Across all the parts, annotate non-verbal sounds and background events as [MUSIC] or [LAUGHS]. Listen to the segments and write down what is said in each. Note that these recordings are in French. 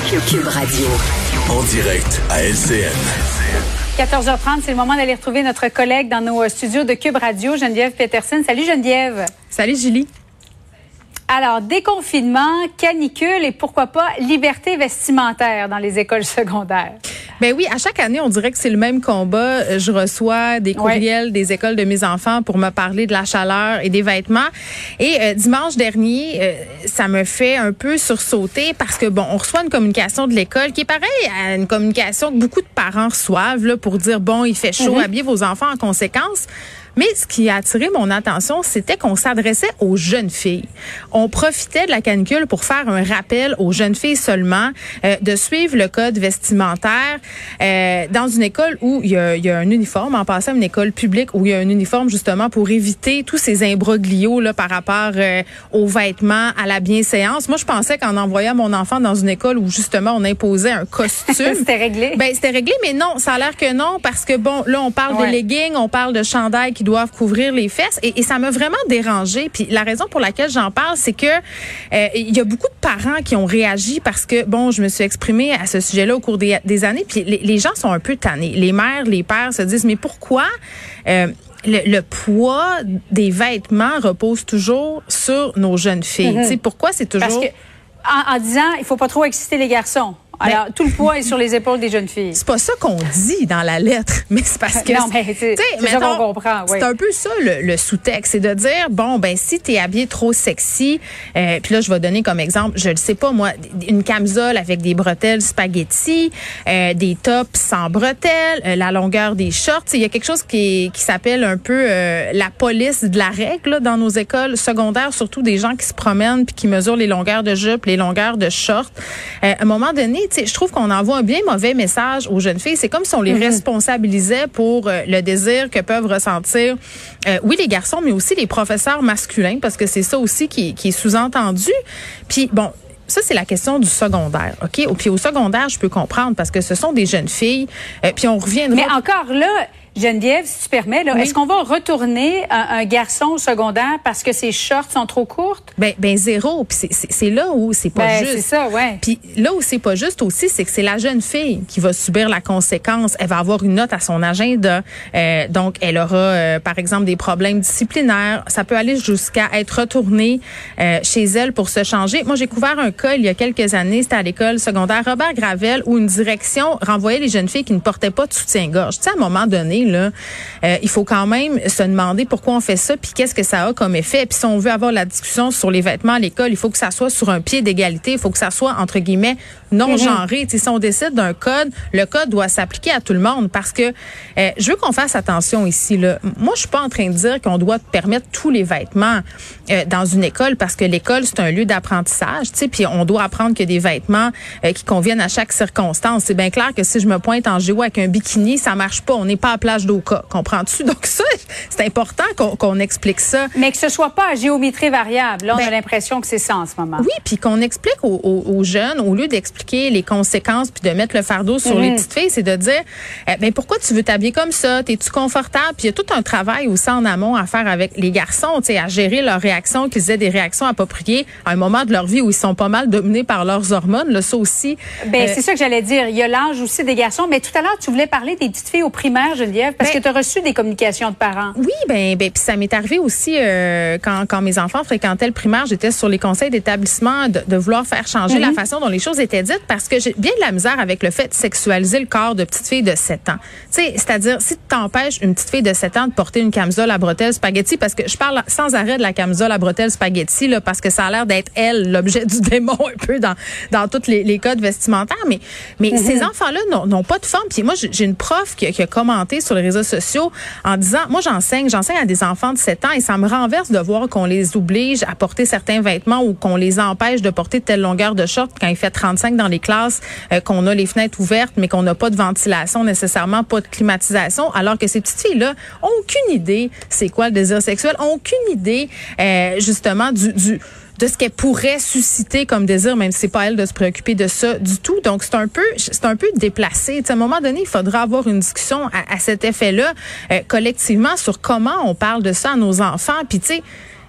Cube Radio. En direct à LCN. 14h30, c'est le moment d'aller retrouver notre collègue dans nos euh, studios de Cube Radio, Geneviève Peterson. Salut Geneviève. Salut Julie. Alors, déconfinement, canicule et pourquoi pas liberté vestimentaire dans les écoles secondaires. Ben oui, à chaque année, on dirait que c'est le même combat. Je reçois des courriels des écoles de mes enfants pour me parler de la chaleur et des vêtements. Et euh, dimanche dernier, euh, ça me fait un peu sursauter parce que bon, on reçoit une communication de l'école qui est pareil à une communication que beaucoup de parents reçoivent là, pour dire bon, il fait chaud, habillez vos enfants en conséquence. Mais ce qui a attiré mon attention, c'était qu'on s'adressait aux jeunes filles. On profitait de la canicule pour faire un rappel aux jeunes filles seulement euh, de suivre le code vestimentaire euh, dans une école où il y, a, il y a un uniforme, en passant à une école publique où il y a un uniforme justement pour éviter tous ces imbroglios là, par rapport euh, aux vêtements, à la bienséance. Moi, je pensais qu'en envoyant mon enfant dans une école où justement on imposait un costume, [LAUGHS] C'était réglé. ben, c'était réglé, mais non, ça a l'air que non, parce que bon, là, on parle Ouais. de leggings, on parle de chandails qui doivent couvrir les fesses, et, et ça m'a vraiment dérangé. Puis la raison pour laquelle j'en parle, c'est que euh, il y a beaucoup de parents qui ont réagi parce que bon, je me suis exprimée à ce sujet-là au cours des, des années, puis les, les gens sont un peu tannés. Les mères, les pères se disent, mais pourquoi euh, le, le poids des vêtements repose toujours sur nos jeunes filles? Tu sais, Pourquoi c'est toujours... Parce que, en, en disant, il faut pas trop exciter les garçons. Alors, tout le poids est sur les épaules des jeunes filles. C'est pas ça qu'on dit dans la lettre, [LAUGHS] mais c'est parce que [LAUGHS] Non, mais c'est- tu sais, c'est ça qu'on comprend, oui. C'est un peu ça le, le sous-texte, c'est de dire bon ben si t'es habillé trop sexy, euh, puis là je vais donner comme exemple, je le sais pas moi, une camisole avec des bretelles spaghetti, euh, des tops sans bretelles, euh, la longueur des shorts, il y a quelque chose qui, est- qui s'appelle un peu euh, la police de la règle là, dans nos écoles secondaires, surtout des gens qui se promènent puis qui mesurent les longueurs de jupe, les longueurs de shorts. Euh, à un moment donné, je trouve qu'on envoie un bien mauvais message aux jeunes filles. C'est comme si on les responsabilisait pour euh, le désir que peuvent ressentir, euh, oui, les garçons, mais aussi les professeurs masculins, parce que c'est ça aussi qui, qui est sous-entendu. Puis, bon, ça, c'est la question du secondaire, OK? Puis au secondaire, je peux comprendre parce que ce sont des jeunes filles. euh, puis on reviendra... Mais encore là, Geneviève, si tu permets, Oui. est-ce qu'on va retourner un, un garçon au secondaire parce que ses shorts sont trop courtes? Ben, ben zéro. Puis c'est- là où c'est pas Ben, juste. c'est ça, ouais. Puis là où c'est pas juste aussi, c'est que c'est la jeune fille qui va subir la conséquence. Elle va avoir une note à son agenda. Euh, donc, elle aura, euh, par exemple, des problèmes disciplinaires. Ça peut aller jusqu'à être retournée euh, chez elle pour se changer. Moi, j'ai couvert un cas il y a quelques années. C'était à l'école secondaire Robert Gravel où une direction renvoyait les jeunes filles qui ne portaient pas de soutien-gorge. Tu sais, à un moment donné, là, euh, il faut quand même se demander pourquoi on fait ça, puis qu'est-ce que ça a comme effet. Puis si on veut avoir la discussion sur les vêtements à l'école, il faut que ça soit sur un pied d'égalité, il faut que ça soit entre guillemets non genré. Sais, si on décide d'un code, le code doit s'appliquer à tout le monde parce que euh, je veux qu'on fasse attention ici. Là. Moi, je suis pas en train de dire qu'on doit permettre tous les vêtements euh, dans une école parce que l'école c'est un lieu d'apprentissage. Puis on doit apprendre que des vêtements qui conviennent à chaque circonstance. C'est bien clair que si je me pointe en géo avec un bikini, ça marche pas. On n'est pas à plage d'Oka, comprends-tu? [LAUGHS] Donc ça, c'est important qu'on explique ça. Mais que ce soit pas à géométrie variable. Là, on Ben, a l'impression que c'est ça en ce moment. Oui, puis qu'on explique aux, aux- aux jeunes, au lieu d'expliquer les conséquences puis de mettre le fardeau sur les petites filles, c'est de dire, eh, ben pourquoi tu veux t'habiller comme ça? T'es-tu confortable? Puis il y a tout un travail aussi en amont à faire avec les garçons, tu sais, à gérer leurs réactions, qu'ils aient des réactions appropriées à un moment de leur vie où ils sont pas mal dominés par leurs hormones. Là, ça aussi. Ben, euh, c'est ça que j'allais dire. Il y a l'âge aussi des garçons. Mais tout à l'heure, tu voulais parler des petites filles au primaire, Geneviève, parce Ben- que tu as reçu des communications de parents. Oui, ben, ben puis ça m'est arrivé aussi euh, quand, quand mes enfants fréquentaient le primaire, j'étais sur les conseils d'établissement de, de vouloir faire changer la façon dont les choses étaient dites parce que j'ai bien de la misère avec le fait de sexualiser le corps de petites filles de 7 ans. Tu sais, c'est-à-dire si tu t'empêches une petite fille de 7 ans de porter une camisole à bretelles spaghetti parce que je parle sans arrêt de la camisole à bretelles spaghetti là parce que ça a l'air d'être elle l'objet du [LAUGHS] démon un peu dans dans tous les, les codes vestimentaires mais mais ces enfants-là n'ont pas de forme puis moi j'ai une prof qui, a- qui a commenté sur sur les réseaux sociaux en disant, moi j'enseigne, j'enseigne à des enfants de 7 ans et ça me renverse de voir qu'on les oblige à porter certains vêtements ou qu'on les empêche de porter telle longueur de short quand il fait 35 dans les classes, euh, qu'on a les fenêtres ouvertes mais qu'on n'a pas de ventilation nécessairement, pas de climatisation, alors que ces petites filles-là ont aucune idée c'est quoi le désir sexuel, ont aucune idée euh, justement du, du de ce qu'elle pourrait susciter comme désir, même si c'est pas elle de se préoccuper de ça du tout. Donc c'est un peu, c'est un peu déplacé. à un moment donné, il faudra avoir une discussion à, cet effet-là euh, collectivement sur comment on parle de ça à nos enfants. Puis tu sais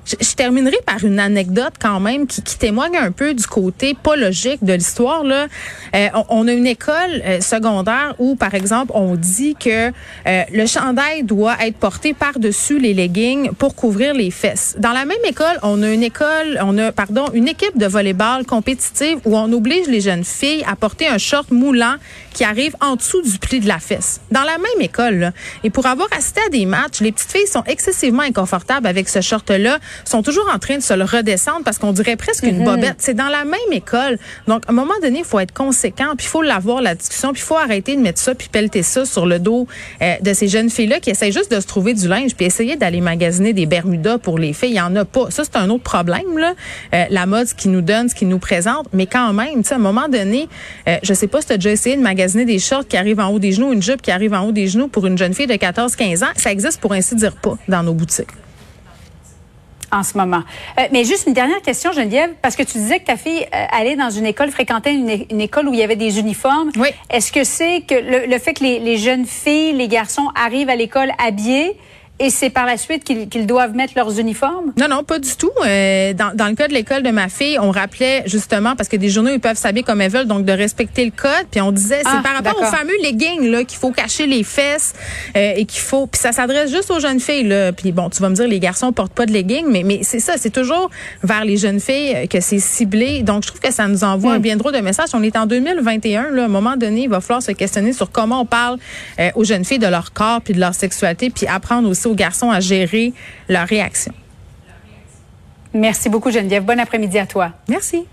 je, terminerai par une anecdote quand même qui, qui, témoigne un peu du côté pas logique de l'histoire. Là, euh, on, a une école euh, secondaire où, par exemple, on dit que euh, le chandail doit être porté par-dessus les leggings pour couvrir les fesses. Dans la même école, on a une école, on a pardon, une équipe de volleyball compétitive où on oblige les jeunes filles à porter un short moulant qui arrive en dessous du pli de la fesse. Dans la même école. Là. Et pour avoir assisté à des matchs, les petites filles sont excessivement inconfortables avec ce short-là sont toujours en train de se le redescendre parce qu'on dirait presque une mhm. bobette. C'est dans la même école. Donc, à un moment donné, il faut être conséquent, puis il faut l'avoir, la discussion, puis il faut arrêter de mettre ça, puis pelleter ça sur le dos euh, de ces jeunes filles-là qui essayent juste de se trouver du linge, puis essayer d'aller magasiner des Bermudas pour les filles. Il y en a pas. Ça, c'est un autre problème, là. Euh, la mode, ce qui nous donne, ce qui nous présente. Mais quand même, tu sais, à un moment donné, euh, je sais pas si tu as déjà essayé de magasiner des shorts qui arrivent en haut des genoux, une jupe qui arrive en haut des genoux pour une jeune fille de 14-15 ans. Ça existe pour ainsi dire pas dans nos boutiques en ce moment. Euh, mais juste une dernière question, Geneviève, parce que tu disais que ta fille euh, allait dans une école, fréquentait une, école où il y avait des uniformes. Oui. Est-ce que c'est que le, fait que les, les, jeunes filles, les garçons arrivent à l'école habillés, et c'est par la suite qu'ils doivent mettre leurs uniformes? Non, non, pas du tout. Euh, dans, dans, le cas de l'école de ma fille, on rappelait justement, parce que des journaux, ils peuvent s'habiller comme elles veulent, donc de respecter le code. Puis on disait, c'est ah, par rapport aux fameux leggings là qu'il faut cacher les fesses euh, et qu'il faut... Puis ça s'adresse juste aux jeunes filles. Là. Puis bon, tu vas me dire, les garçons portent pas de leggings, mais, mais c'est ça, c'est toujours vers les jeunes filles que c'est ciblé. Donc je trouve que ça nous envoie un bien drôle de message. On est en 2021, là, à un moment donné, il va falloir se questionner sur comment on parle euh, aux jeunes filles de leur corps puis de leur sexualité, puis apprendre aussi aux garçons à gérer leur réaction. Merci beaucoup, Geneviève. Bon après-midi à toi. Merci.